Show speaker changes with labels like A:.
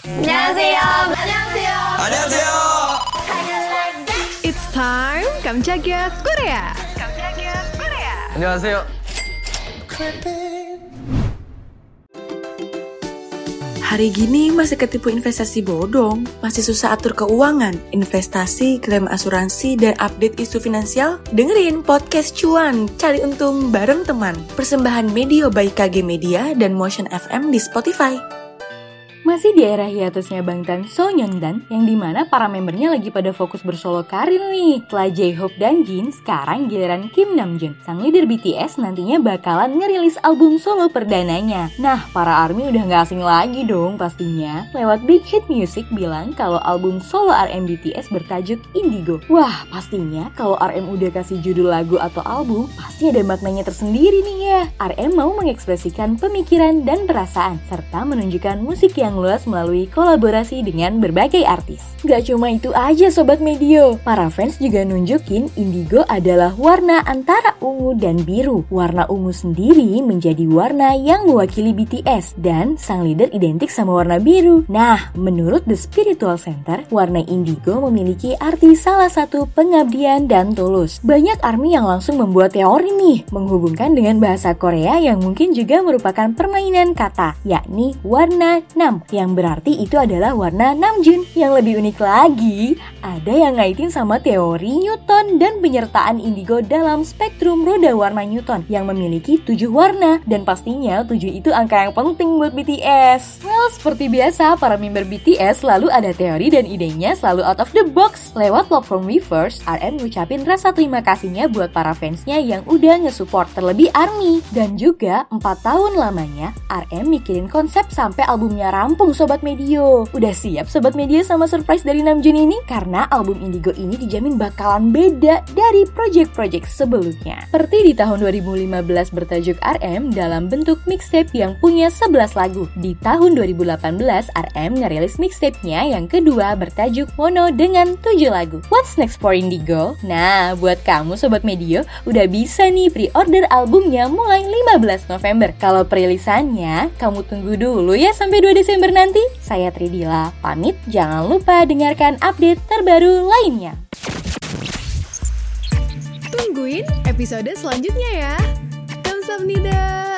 A: 안녕하세요. 안녕하세요.
B: 안녕하세요.
C: It's time 깜짝이야 Korea.
B: 안녕하세요.
D: Hari gini masih ketipu investasi bodong, masih susah atur keuangan, investasi, klaim asuransi, dan update isu finansial? Dengerin podcast Cuan, cari untung bareng teman. Persembahan Media by KG Media dan Motion FM di Spotify.
E: Masih di era hiatusnya Bangtan So Dan, yang di mana para membernya lagi pada fokus bersolo karir nih. Setelah J-Hope dan Jin, sekarang giliran Kim Namjoon. Sang leader BTS nantinya bakalan ngerilis album solo perdananya. Nah, para ARMY udah gak asing lagi dong pastinya. Lewat Big Hit Music bilang kalau album solo RM BTS bertajuk Indigo. Wah, pastinya kalau RM udah kasih judul lagu atau album, pasti ada maknanya tersendiri nih ya. RM mau mengekspresikan pemikiran dan perasaan, serta menunjukkan musik yang luas melalui kolaborasi dengan berbagai artis. Gak cuma itu aja Sobat Medio, para fans juga nunjukin indigo adalah warna antara ungu dan biru. Warna ungu sendiri menjadi warna yang mewakili BTS dan sang leader identik sama warna biru. Nah, menurut The Spiritual Center, warna indigo memiliki arti salah satu pengabdian dan tulus. Banyak ARMY yang langsung membuat teori nih, menghubungkan dengan bahasa Korea yang mungkin juga merupakan permainan kata, yakni warna nam, yang berarti itu adalah warna Namjoon. Yang lebih unik lagi, ada yang ngaitin sama teori Newton dan penyertaan indigo dalam spektrum roda warna Newton yang memiliki tujuh warna. Dan pastinya tujuh itu angka yang penting buat BTS. Well, seperti biasa, para member BTS selalu ada teori dan idenya selalu out of the box. Lewat platform Weverse, RM ngucapin rasa terima kasihnya buat para fansnya yang udah nge-support terlebih ARMY. Dan juga 4 tahun lamanya, RM mikirin konsep sampai albumnya rampung Sobat Medio. Udah siap Sobat Medio sama surprise dari Namjoon ini? Karena album Indigo ini dijamin bakalan beda dari project-project sebelumnya. Seperti di tahun 2015 bertajuk RM dalam bentuk mixtape yang punya 11 lagu. Di tahun 2018, RM ngerilis mixtape-nya yang kedua bertajuk Mono dengan 7 lagu. What's next for Indigo? Nah, buat kamu Sobat Medio, udah bisa nih pre-order albumnya mulai 15 November. Kalau perilisannya, kamu tunggu dulu ya sampai 2 Desember nanti. Saya Tridila, pamit jangan lupa dengarkan update terbaru lainnya.
C: Tungguin episode selanjutnya ya. Kamsahamnida.